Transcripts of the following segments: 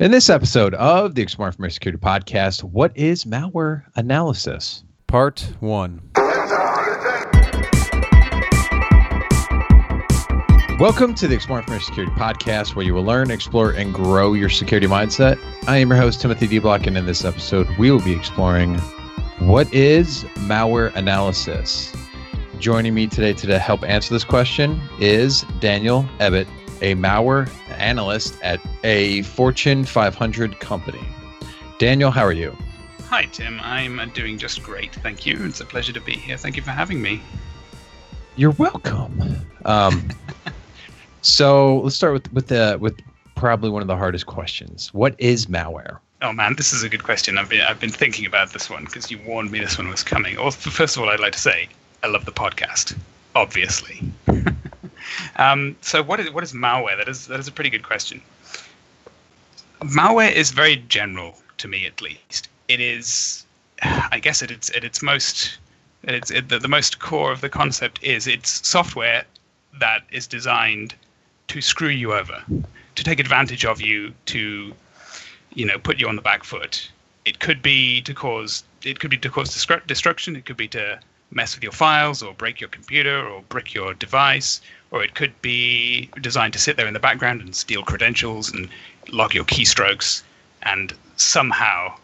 In this episode of the Exploring Information Security Podcast, what is malware analysis? Part one. Welcome to the Exploring Information Security Podcast, where you will learn, explore, and grow your security mindset. I am your host, Timothy De Block, and in this episode, we will be exploring what is malware analysis. Joining me today to help answer this question is Daniel Ebbett, a malware analyst at a Fortune 500 company. Daniel, how are you? Hi, Tim. I'm doing just great. Thank you. It's a pleasure to be here. Thank you for having me. You're welcome. Um, so let's start with with the with probably one of the hardest questions. What is malware? Oh man, this is a good question. I've been I've been thinking about this one because you warned me this one was coming. Well, first of all, I'd like to say I love the podcast, obviously. um, so what is what is malware? That is that is a pretty good question. Malware is very general to me, at least. It is, I guess, at its at its most, at its it, the, the most core of the concept is it's software that is designed to screw you over, to take advantage of you, to you know put you on the back foot. It could be to cause it could be to cause destruction. It could be to mess with your files or break your computer or brick your device, or it could be designed to sit there in the background and steal credentials and log your keystrokes and somehow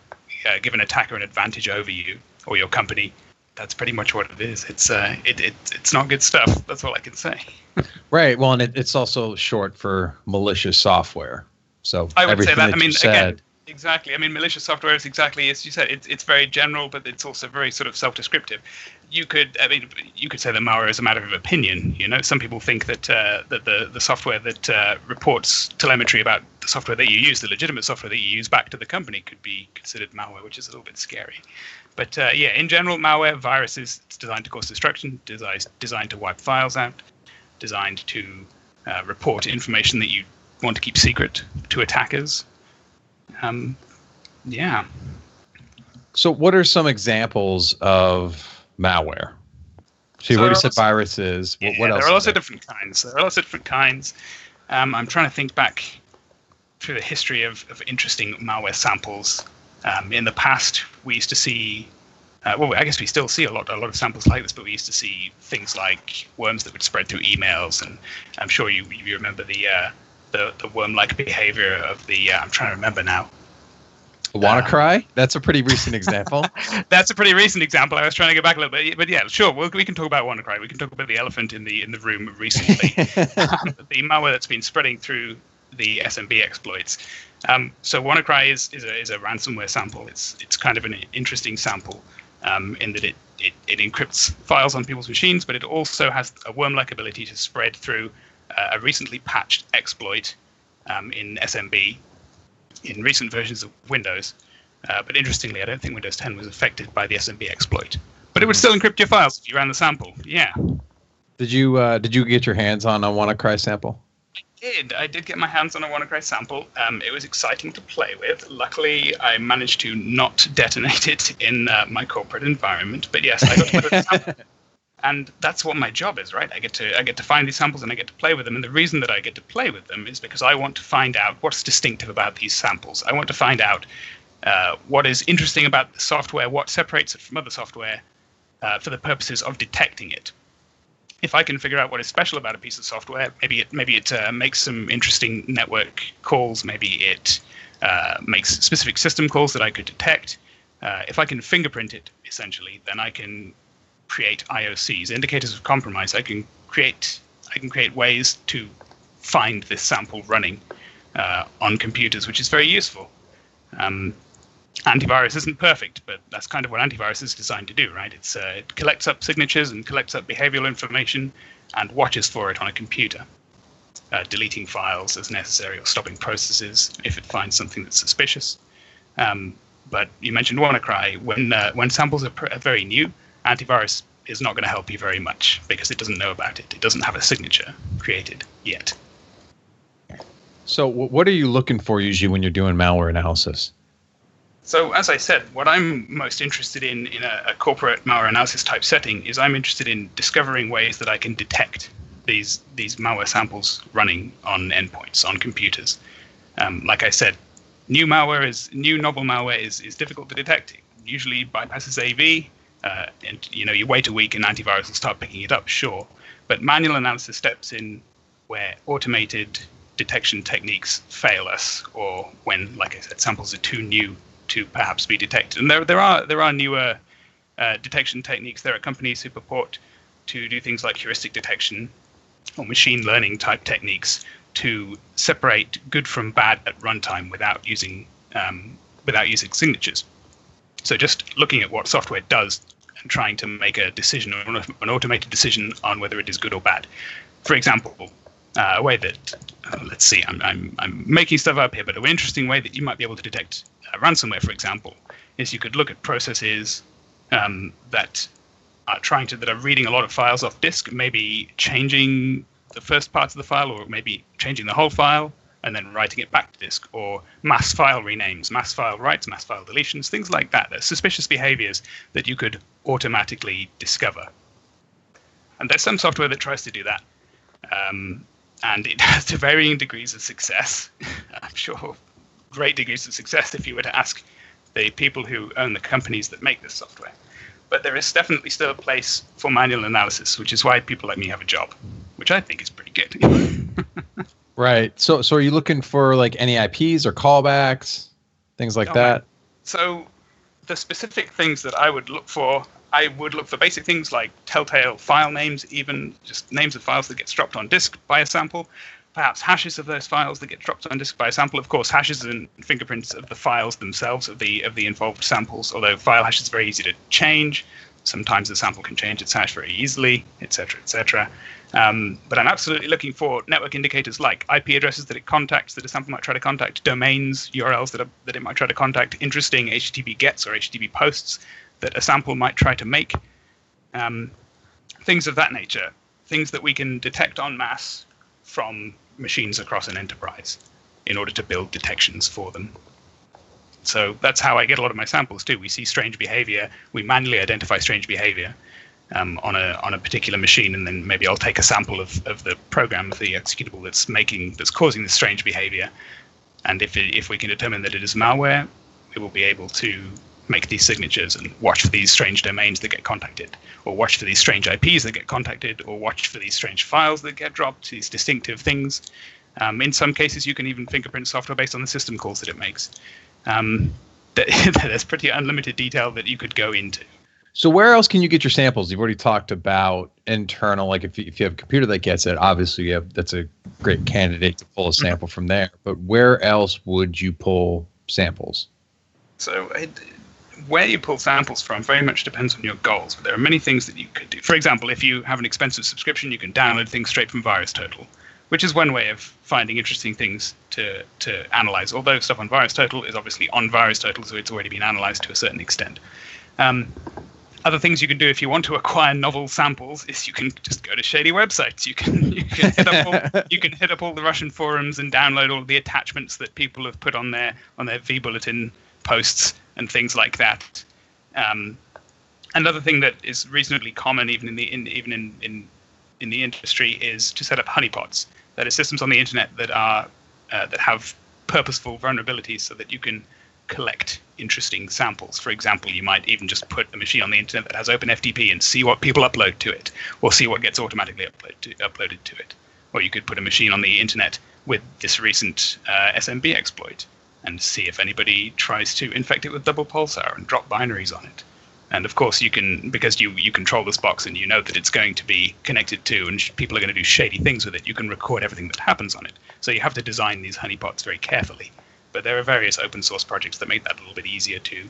uh, give an attacker an advantage over you or your company. That's pretty much what it is. It's uh, it, it it's not good stuff. That's all I can say. right. Well, and it, it's also short for malicious software. So I would say that. that I mean, said, again, exactly. I mean, malicious software is exactly as you said. It's it's very general, but it's also very sort of self-descriptive you could I mean you could say that malware is a matter of opinion. You know, some people think that uh, that the the software that uh, reports telemetry about the software that you use, the legitimate software that you use back to the company, could be considered malware, which is a little bit scary. But uh, yeah, in general, malware viruses it's designed to cause destruction, designed designed to wipe files out, designed to uh, report information that you want to keep secret to attackers. Um, yeah. So, what are some examples of malware. So you've already said viruses. What, yeah, what else? There are lots of different kinds. There are lots of different kinds. Um, I'm trying to think back through the history of, of interesting malware samples. Um, in the past, we used to see, uh, well, I guess we still see a lot, a lot of samples like this, but we used to see things like worms that would spread through emails, and I'm sure you you remember the uh, the, the worm-like behavior of the. Uh, I'm trying to remember now. WannaCry? Um, That's a pretty recent example. That's a pretty recent example. I was trying to get back a little bit, but yeah, sure. Well, we can talk about WannaCry. We can talk about the elephant in the in the room recently, um, the malware that's been spreading through the SMB exploits. Um, so WannaCry is is a, is a ransomware sample. It's it's kind of an interesting sample um, in that it, it it encrypts files on people's machines, but it also has a worm-like ability to spread through uh, a recently patched exploit um, in SMB in recent versions of Windows. Uh, but interestingly, I don't think Windows 10 was affected by the SMB exploit. But it would still encrypt your files if you ran the sample. Yeah. Did you uh, did you get your hands on a WannaCry sample? I did. I did get my hands on a WannaCry sample. Um, it was exciting to play with. Luckily, I managed to not detonate it in uh, my corporate environment. But yes, I got to a sample and that's what my job is right? I get to i get to find these samples and i get to play with them. And the reason that i get to play with them is because i want to find out what's distinctive about these samples. I want to find out uh, what is interesting about the software what separates it from other software uh, for the purposes of detecting it. If i can figure out what is special about a piece of software maybe it maybe it uh, makes some interesting network calls. Maybe it uh, makes specific system calls that i could detect. Uh, if i can fingerprint it essentially then i can create IOCs, indicators of compromise. I can create I can create ways to find this sample running uh, on computers, which is very useful. Um, antivirus isn't perfect, but that's kind of what antivirus is designed to do, right? It's, uh, it collects up signatures and collects up behavioral information and watches for it on a computer, uh, deleting files as necessary or stopping processes if it finds something that's suspicious. Um, but you mentioned WannaCry. When uh, when samples are, pr- are very new, antivirus is not going to help you very much because it doesn't know about it. It doesn't have a signature created yet. So, what are you looking for usually when you're doing malware analysis? So, as I said, what I'm most interested in in a, a, corporate malware analysis type setting is I'm interested in discovering ways that I can detect these these malware samples running on endpoints on computers. Um, like I said, new malware is new novel malware is, is difficult to detect. It usually bypasses AV, uh, and you know you wait a week and antivirus will start picking it up, sure. But manual analysis steps in where automated detection techniques fail us, or when, like I said, samples are too new to perhaps be detected. And there there are there are newer uh, detection techniques. There are companies who purport to do things like heuristic detection or machine learning type techniques to separate good from bad at runtime without using um, without using signatures. So just looking at what software does trying to make a decision an automated decision on whether it is good or bad. For example, uh, a way that uh, let's see, I'm, I'm I'm making stuff up here, but an interesting way that you might be able to detect uh, ransomware, for example, is you could look at processes um, that are trying to that are reading a lot of files off disk, maybe changing the first parts of the file, or maybe changing the whole file and then writing it back to disk, or mass file renames, mass file writes, mass file deletions, things like that. They're suspicious behaviors that you could automatically discover. And there's some software that tries to do that. Um, and it has to varying degrees of success. I'm sure great degrees of success if you were to ask the people who own the companies that make this software. But there is definitely still a place for manual analysis, which is why people like me have a job, which I think is pretty good. right. So, so are you looking for like any IPs or callbacks, things like oh, that? So, the specific things that I would look for, I would look for basic things like telltale file names, even just names of files that get dropped on disk by a sample perhaps hashes of those files that get dropped on disk by a sample. Of course, hashes and fingerprints of the files themselves of the of the involved samples. Although file hash is very easy to change, sometimes the sample can change its hash very easily, etc., etc. Um, but I'm absolutely looking for network indicators like IP addresses that it contacts, that a sample might try to contact, domains, URLs that, are, that it might try to contact, interesting HTTP gets or HTTP posts that a sample might try to make, um, things of that nature, things that we can detect en masse from machines across an enterprise in order to build detections for them. So that's how I get a lot of my samples too. We see strange behavior, we manually identify strange behavior um, on a on a particular machine, and then maybe I'll take a sample of, of the program of the executable that's making that's causing this strange behavior. And if it, if we can determine that it is malware, we will be able to make these signatures and watch for these strange domains that get contacted, or watch for these strange IPs that get contacted, or watch for these strange files that get dropped, these distinctive things. Um, in some cases, you can even fingerprint software based on the system calls that it makes. Um, there's pretty unlimited detail that you could go into. So where else can you get your samples? You've already talked about internal. Like if you, if you have a computer that gets it, obviously you have that's a great candidate to pull a sample from there. But where else would you pull samples? So it, where you pull samples from very much depends on your goals. But there are many things that you could do. For example, if you have an expensive subscription, you can download things straight from VirusTotal, which is one way of finding interesting things to, to analyze. Although stuff on VirusTotal is obviously on VirusTotal, so it's already been analyzed to a certain extent. Um, other things you can do if you want to acquire novel samples is you can just go to shady websites. You can you can hit up all, you can hit up all the Russian forums and download all the attachments that people have put on their on their vBulletin posts and things like that. Um, another thing that is reasonably common, even in the in, even in, in in the industry, is to set up honeypots. That is systems on the internet that are uh, that have purposeful vulnerabilities, so that you can collect interesting samples. For example, you might even just put a machine on the internet that has OpenFTP and see what people upload to it, or see what gets automatically upload to, uploaded to it. Or you could put a machine on the internet with this recent uh, SMB exploit and see if anybody tries to infect it with DoublePulsar and drop binaries on it. And of course, you can because you you control this box and you know that it's going to be connected to, and sh- people are going to do shady things with it. You can record everything that happens on it. So you have to design these honeypots very carefully. But there are various open source projects that make that a little bit easier too.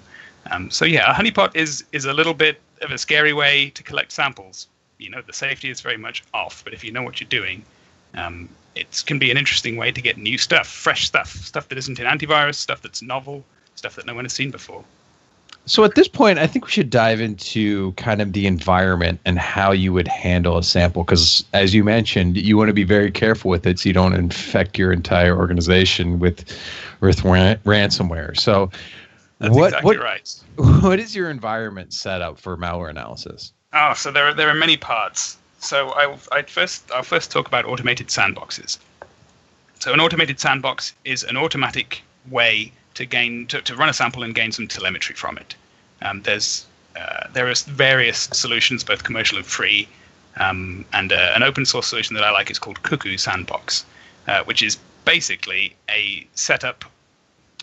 Um, so yeah, a honeypot is is a little bit of a scary way to collect samples. You know, the safety is very much off, but if you know what you're doing, um, it can be an interesting way to get new stuff, fresh stuff, stuff that isn't in antivirus, stuff that's novel, stuff that no one has seen before. So at this point, I think we should dive into kind of the environment and how you would handle a sample. Because as you mentioned, you want to be very careful with it so you don't infect your entire organization with with ransomware. So That's what, exactly what, right. What is your environment set up for malware analysis? Oh, so there are there are many parts. So I I first I'll first talk about automated sandboxes. So an automated sandbox is an automatic way to gain to, to run a sample and gain some telemetry from it. Um, there's uh, there are various solutions, both commercial and free, um, and uh, an open source solution that I like is called Cuckoo Sandbox, uh, which is basically a setup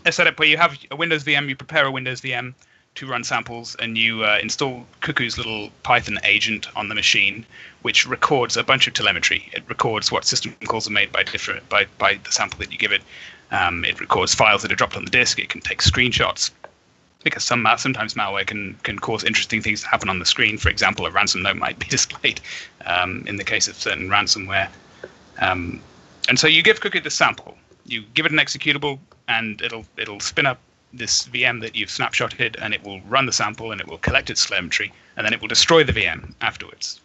a setup where you have a Windows VM, you prepare a Windows VM to run samples, and you uh, install Cuckoo's little Python agent on the machine, which records a bunch of telemetry. It records what system calls are made by different by by the sample that you give it. Um, it records files that are dropped on the disk. It can take screenshots because some sometimes malware can can cause interesting things to happen on the screen. For example, a ransom note might be displayed um, in the case of certain ransomware. Um, and so you give Cuckoo the sample. You give it an executable, and it'll it'll spin up this VM that you've snapshotted, and it will run the sample, and it will collect its telemetry, and then it will destroy the VM afterwards.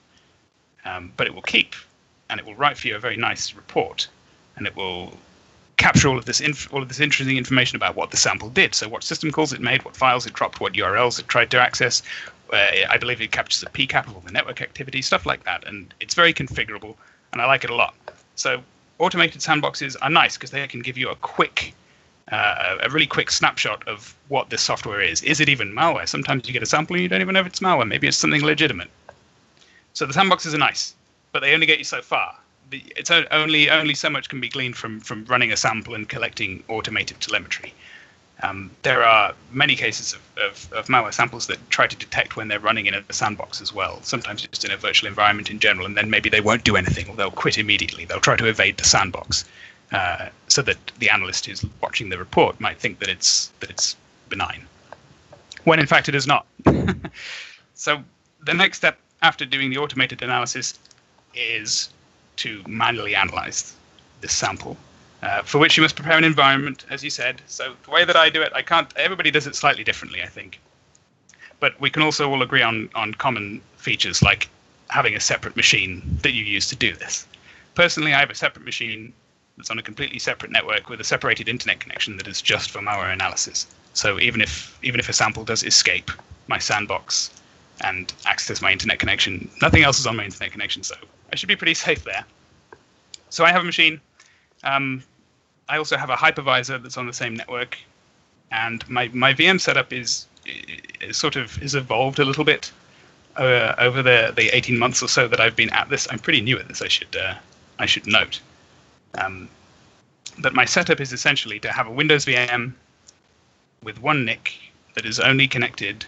Um, but it will keep, and it will write for you a very nice report, and it will capture all of this inf- all of this interesting information about what the sample did. So what system calls it made, what files it dropped, what URLs it tried to access. Uh, I believe it captures the PCAP of all the network activity, stuff like that, and it's very configurable, and I like it a lot. So automated sandboxes are nice because they can give you a quick uh, a really quick snapshot of what this software is. Is it even malware? Sometimes you get a sample and you don't even know if it's malware. Maybe it's something legitimate. So the sandboxes are nice, but they only get you so far. It's only only so much can be gleaned from from running a sample and collecting automated telemetry. Um, there are many cases of, of, of, malware samples that try to detect when they're running in a sandbox as well, sometimes just in a virtual environment in general, and then maybe they won't do anything or they'll quit immediately. They'll try to evade the sandbox uh, so that the analyst who's watching the report might think that it's that it's benign, when in fact it is not. so the next step after doing the automated analysis is to manually analyze this sample, uh, for which you must prepare an environment, as you said. So the way that I do it, I can't. Everybody does it slightly differently, I think, but we can also all agree on on common features like having a separate machine that you use to do this. Personally, I have a separate machine that's on a completely separate network with a separated internet connection that is just for malware analysis. So even if even if a sample does escape my sandbox and access my internet connection, nothing else is on my internet connection, so I should be pretty safe there. So I have a machine. Um, I also have a hypervisor that's on the same network, and my, my VM setup is, is sort of is evolved a little bit uh, over the, the 18 months or so that I've been at this. I'm pretty new at this. I should uh, I should note. Um, but my setup is essentially to have a Windows VM with one NIC that is only connected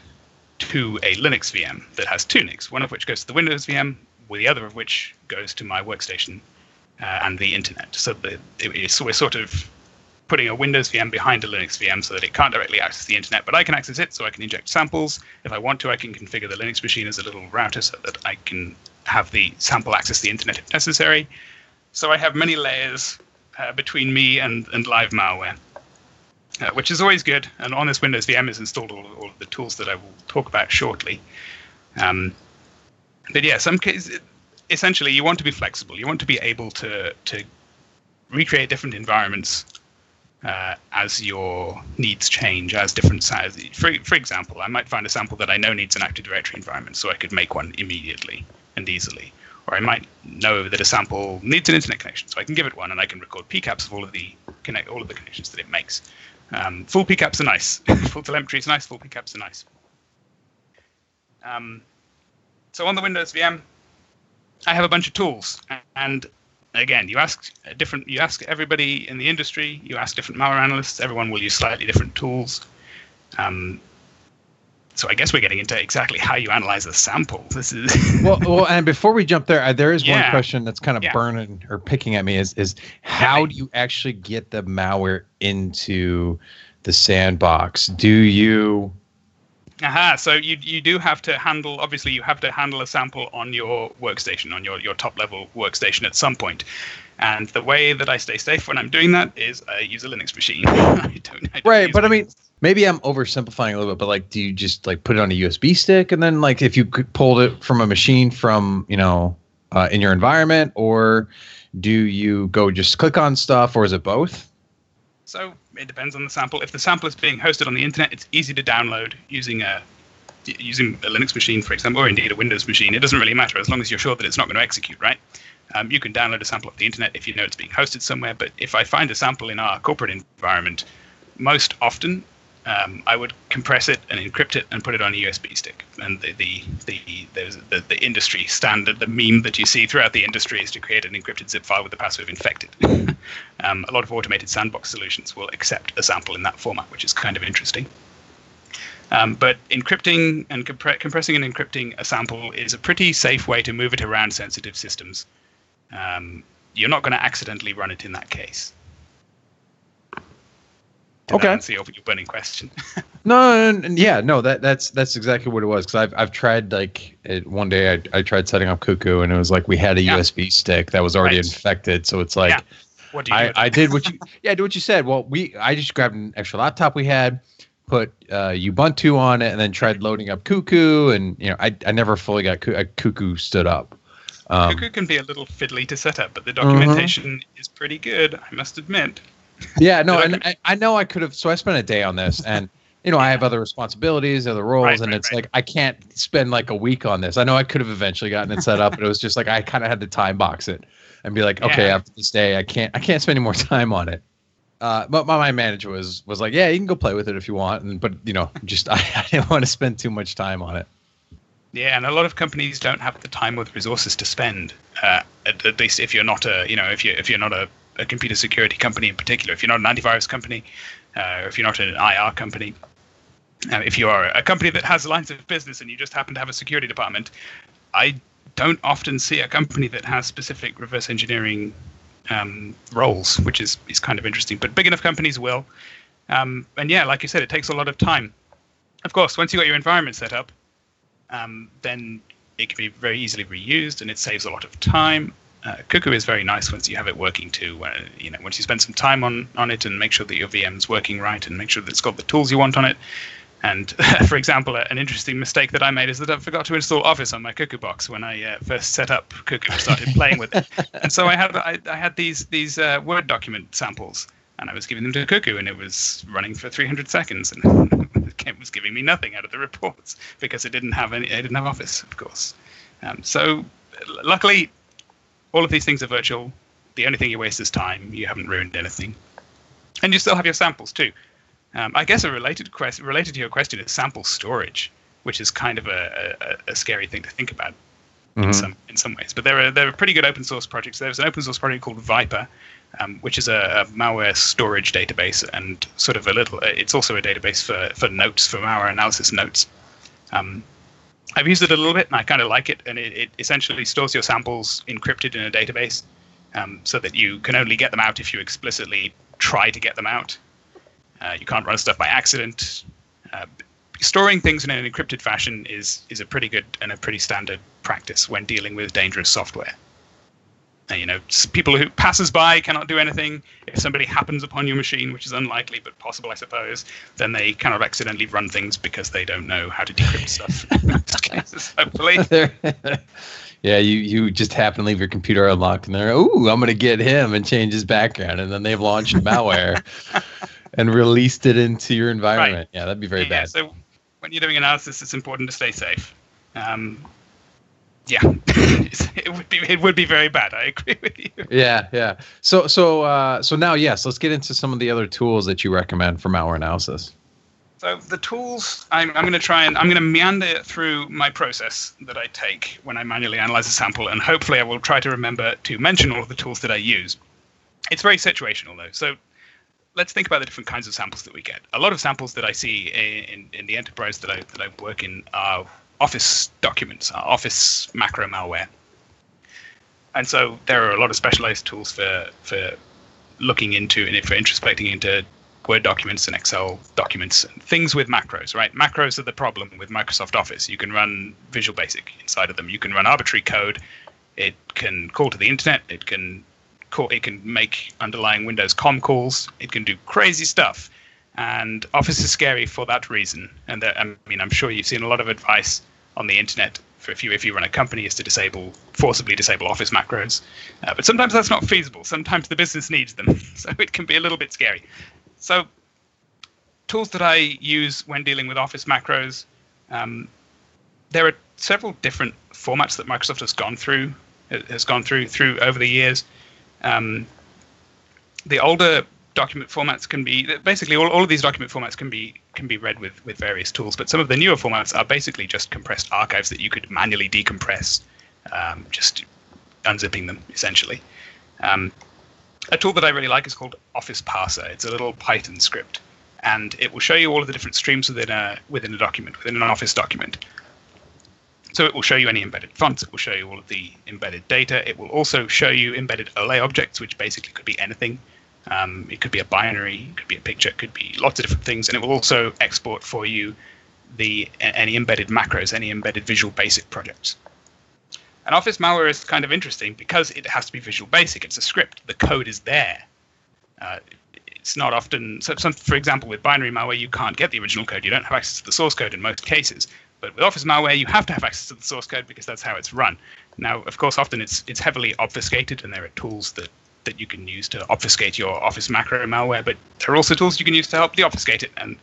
to a Linux VM that has two NICs, one of which goes to the Windows VM, the other of which goes to my workstation uh, and the internet. So, the, it, we're sort of putting a Windows VM behind a Linux VM so that it can't directly access the internet, but I can access it so I can inject samples. If I want to, I can configure the Linux machine as a little router so that I can have the sample access the internet if necessary. So I have many layers uh, between me and, and live malware, uh, which is always good. And on this Windows VM is installed all, all of the tools that I will talk about shortly. Um, but yeah, some cases, essentially, you want to be flexible. You want to be able to to recreate different environments uh, as your needs change, as different sizes. For, for example, I might find a sample that I know needs an Active Directory environment, so I could make one immediately and easily or I might know that a sample needs an internet connection, so I can give it one, and I can record PCAPs of all of the connect all of the connections that it makes. Um, full PCAPs are nice. full telemetry is nice. Full PCAPs are nice. Um, so on the Windows VM, I have a bunch of tools, and again, you ask different. You ask everybody in the industry. You ask different malware analysts. Everyone will use slightly different tools. Um, so I guess we're getting into exactly how you analyze a sample. This is well, well, and before we jump there, uh, there is yeah. one question that's kind of yeah. burning or picking at me is is how do you actually get the malware into the sandbox? Do you Aha, so you you do have to handle obviously you have to handle a sample on your workstation, on your, your top level workstation at some point. And the way that I stay safe when I'm doing that is I use a Linux machine. I don't, I don't right, but I mean maybe I'm oversimplifying a little bit, but like, do you just like put it on a USB stick and then like if you pulled it from a machine from you know uh, in your environment, or do you go just click on stuff, or is it both? So it depends on the sample. If the sample is being hosted on the internet, it's easy to download using a using a Linux machine, for example, or indeed a Windows machine. It doesn't really matter as long as you're sure that it's not going to execute, right? Um, you can download a sample off the internet if you know it's being hosted somewhere. But if I find a sample in our corporate environment, most often, um, I would compress it and encrypt it and put it on a USB stick. And the the the, the the industry standard, the meme that you see throughout the industry is to create an encrypted zip file with the password infected. um, a lot of automated sandbox solutions will accept a sample in that format, which is kind of interesting. Um, but encrypting and compre- compressing and encrypting a sample is a pretty safe way to move it around sensitive systems. Um, you're not going to accidentally run it in that case. Did okay. Answer your, burning question. no, no, no, yeah, no. That that's that's exactly what it was. Because I've I've tried like it, one day I I tried setting up Cuckoo and it was like we had a yeah. USB stick that was already right. infected. So it's like. Yeah. What do you I, I did what you yeah I did what you said. Well, we I just grabbed an extra laptop we had, put uh, Ubuntu on it, and then tried loading up Cuckoo, and you know I I never fully got Cuckoo stood up. Um, Cuckoo can be a little fiddly to set up, but the documentation uh-huh. is pretty good, I must admit. Yeah, no, and I, I, know I could have. So I spent a day on this, and you know I have other responsibilities, other roles, right, and right, it's right. like I can't spend like a week on this. I know I could have eventually gotten it set up, but it was just like I kind of had to time box it and be like, okay, yeah. after this day, I can't I can't spend any more time on it. Uh, but my, my manager was was like, yeah, you can go play with it if you want, and but you know, just I, I didn't want to spend too much time on it. Yeah, and a lot of companies don't have the time or the resources to spend. Uh, at, at, least if you're not a, you know, if you if you're not a, a computer security company in particular, if you're not an antivirus company, uh, if you're not an IR company, uh, if you are a company that has lines of business and you just happen to have a security department, I don't often see a company that has specific reverse engineering um, roles, which is is kind of interesting. But big enough companies will. Um, and yeah, like you said, it takes a lot of time. Of course, once you've got your environment set up, um, then it can be very easily reused and it saves a lot of time. Uh, Cuckoo is very nice once you have it working too. Uh, you know, once you spend some time on on it and make sure that your VM is working right and make sure that it's got the tools you want on it. And for example, an interesting mistake that I made is that I forgot to install Office on my Cuckoo box when I uh, first set up Cuckoo and started playing with it. And so I had I, I had these these uh, Word document samples, and I was giving them to Cuckoo, and it was running for 300 seconds, and it was giving me nothing out of the reports because it didn't have any. It didn't have Office, of course. Um, so luckily, all of these things are virtual. The only thing you waste is time. You haven't ruined anything, and you still have your samples too. Um, I guess a related question, related to your question, is sample storage, which is kind of a, a, a scary thing to think about mm-hmm. in some in some ways. But there are there are pretty good open source projects. There's an open source project called Viper, um, which is a, a, malware storage database and sort of a little. It's also a database for for notes for malware analysis notes. Um, I've used it a little bit and I kind of like it. And it, it, essentially stores your samples encrypted in a database um, so that you can only get them out if you explicitly try to get them out. Uh, you can't run stuff by accident. Uh, storing things in an encrypted fashion is is a pretty good and a pretty standard practice when dealing with dangerous software. Uh, you know, people who passers-by cannot do anything. If somebody happens upon your machine, which is unlikely but possible, I suppose, then they kind of accidentally run things because they don't know how to decrypt stuff. hopefully. yeah, you you just happen to leave your computer unlocked, and they're, "Ooh, I'm going to get him and change his background," and then they've launched malware and released it into your environment. Right. Yeah, that'd be very yeah, bad. So when you're doing analysis, it's important to stay safe. Um, yeah, it would be it would be very bad. I agree with you. Yeah, yeah. So so uh, so now yes, let's get into some of the other tools that you recommend for malware analysis. So the tools I'm, I'm going to try and I'm going to meander through my process that I take when I manually analyze a sample, and hopefully I will try to remember to mention all of the tools that I use. It's very situational though. So let's think about the different kinds of samples that we get. A lot of samples that I see in, in the enterprise that I that I work in are Office documents, uh, Office macro malware. And so there are a lot of specialized tools for for looking into and for introspecting into Word documents and Excel documents, things with macros, right? Macros are the problem with Microsoft Office. You can run Visual Basic inside of them. You can run arbitrary code. It can call to the internet. It can call. It can make underlying Windows COM calls. It can do crazy stuff and Office is scary for that reason. And that, I mean, I'm sure you've seen a lot of advice on the internet for if you if you run a company is to disable forcibly disable Office macros, uh, but sometimes that's not feasible. Sometimes the business needs them, so it can be a little bit scary. So tools that I use when dealing with Office macros, um, there are several different formats that Microsoft has gone through has gone through through over the years. Um, the older document formats can be basically all, all of these document formats can be can be read with with various tools but some of the newer formats are basically just compressed archives that you could manually decompress um, just unzipping them essentially um, a tool that i really like is called office parser it's a little python script and it will show you all of the different streams within a within a document within an office document so it will show you any embedded fonts. It will show you all of the embedded data. It will also show you embedded OLE objects, which basically could be anything. Um, it could be a binary, it could be a picture, it could be lots of different things, and it will also export for you the any embedded macros, any embedded Visual Basic projects. And Office malware is kind of interesting because it has to be Visual Basic. It's a script. The code is there. Uh, it's not often so. Some, for example, with binary malware, you can't get the original code. You don't have access to the source code in most cases. But with Office malware, you have to have access to the source code because that's how it's run. Now, of course, often it's it's heavily obfuscated, and there are tools that that you can use to obfuscate your Office macro malware, but there are also tools you can use to help deobfuscate it. And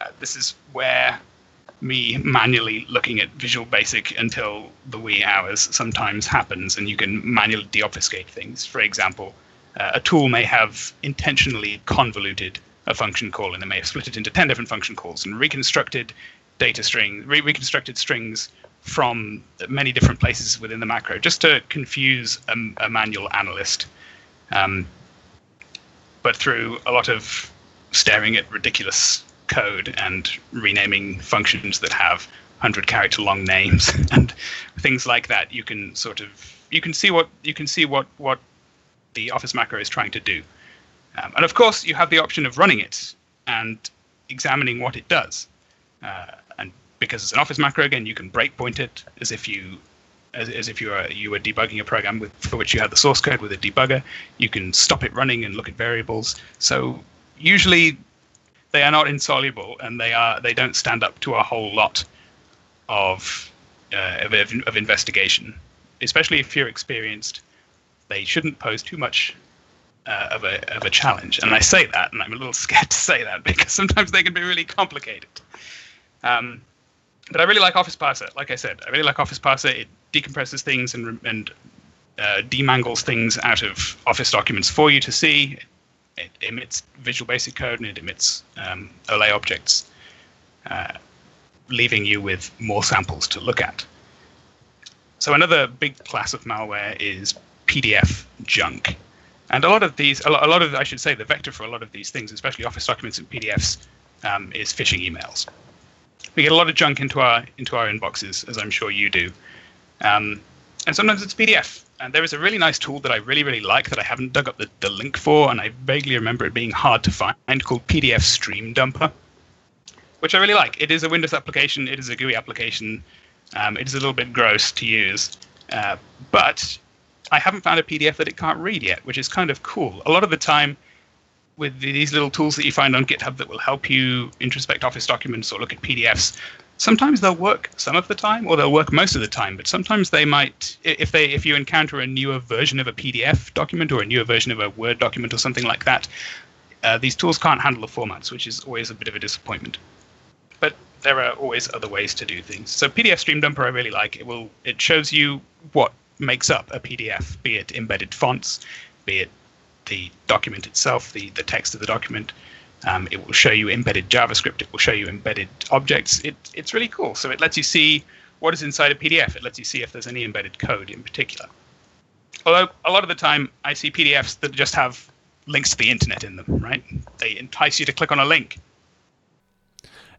uh, this is where me manually looking at Visual Basic until the wee hours sometimes happens, and you can manually deobfuscate things. For example, uh, a tool may have intentionally convoluted a function call, and they may have split it into 10 different function calls and reconstructed data strings, re- reconstructed strings from many different places within the macro, just to confuse a, a manual analyst. Um, but through a lot of staring at ridiculous code and renaming functions that have 100 character long names and things like that, you can sort of you can see what you can see what what the Office macro is trying to do. Um, and of course, you have the option of running it and examining what it does. Uh, and because it's an Office macro again, you can breakpoint it as if you as, as if you were you were debugging a program with for which you had the source code with a debugger. You can stop it running and look at variables. So usually they are not insoluble and they are they don't stand up to a whole lot of uh, of, of investigation. Especially if you're experienced, they shouldn't pose too much uh, of a of a challenge. And I say that, and I'm a little scared to say that because sometimes they can be really complicated. Um, but I really like Office Parser. Like I said, I really like Office Parser. It decompresses things and and uh, demangles things out of Office documents for you to see. It emits Visual Basic code and it emits um, OLE objects, uh, leaving you with more samples to look at. So another big class of malware is PDF junk. And a lot of these, a lot, a lot of, I should say, the vector for a lot of these things, especially Office documents and PDFs, um, is phishing emails we get a lot of junk into our into our inboxes, as I'm sure you do. Um, and sometimes it's PDF. And there is a really nice tool that I really, really like that I haven't dug up the, the link for, and I vaguely remember it being hard to find, called PDF Stream Dumper, which I really like. It is a Windows application, it is a GUI application, um, it is a little bit gross to use, uh, but I haven't found a PDF that it can't read yet, which is kind of cool. A lot of the time, with these little tools that you find on GitHub that will help you introspect Office documents or look at PDFs, sometimes they'll work some of the time, or they'll work most of the time. But sometimes they might, if they if you encounter a newer version of a PDF document or a newer version of a Word document or something like that, uh, these tools can't handle the formats, which is always a bit of a disappointment. But there are always other ways to do things. So PDF Stream Dumper I really like. It will it shows you what makes up a PDF, be it embedded fonts, be it the document itself, the, the text of the document. Um, it will show you embedded JavaScript. It will show you embedded objects. It, it's really cool. So it lets you see what is inside a PDF. It lets you see if there's any embedded code in particular. Although a lot of the time I see PDFs that just have links to the internet in them, right? They entice you to click on a link.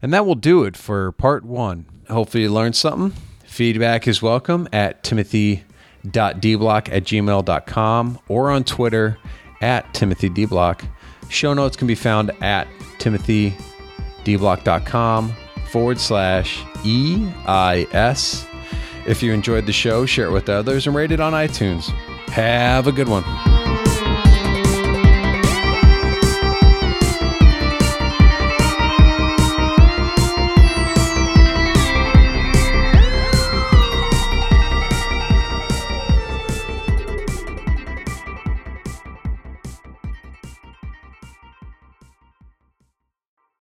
And that will do it for part one. Hopefully you learned something. Feedback is welcome at timothy.deblock at gmail.com or on Twitter at Timothy De Block. Show notes can be found at timothydeblock.com forward slash EIS. If you enjoyed the show, share it with others and rate it on iTunes. Have a good one.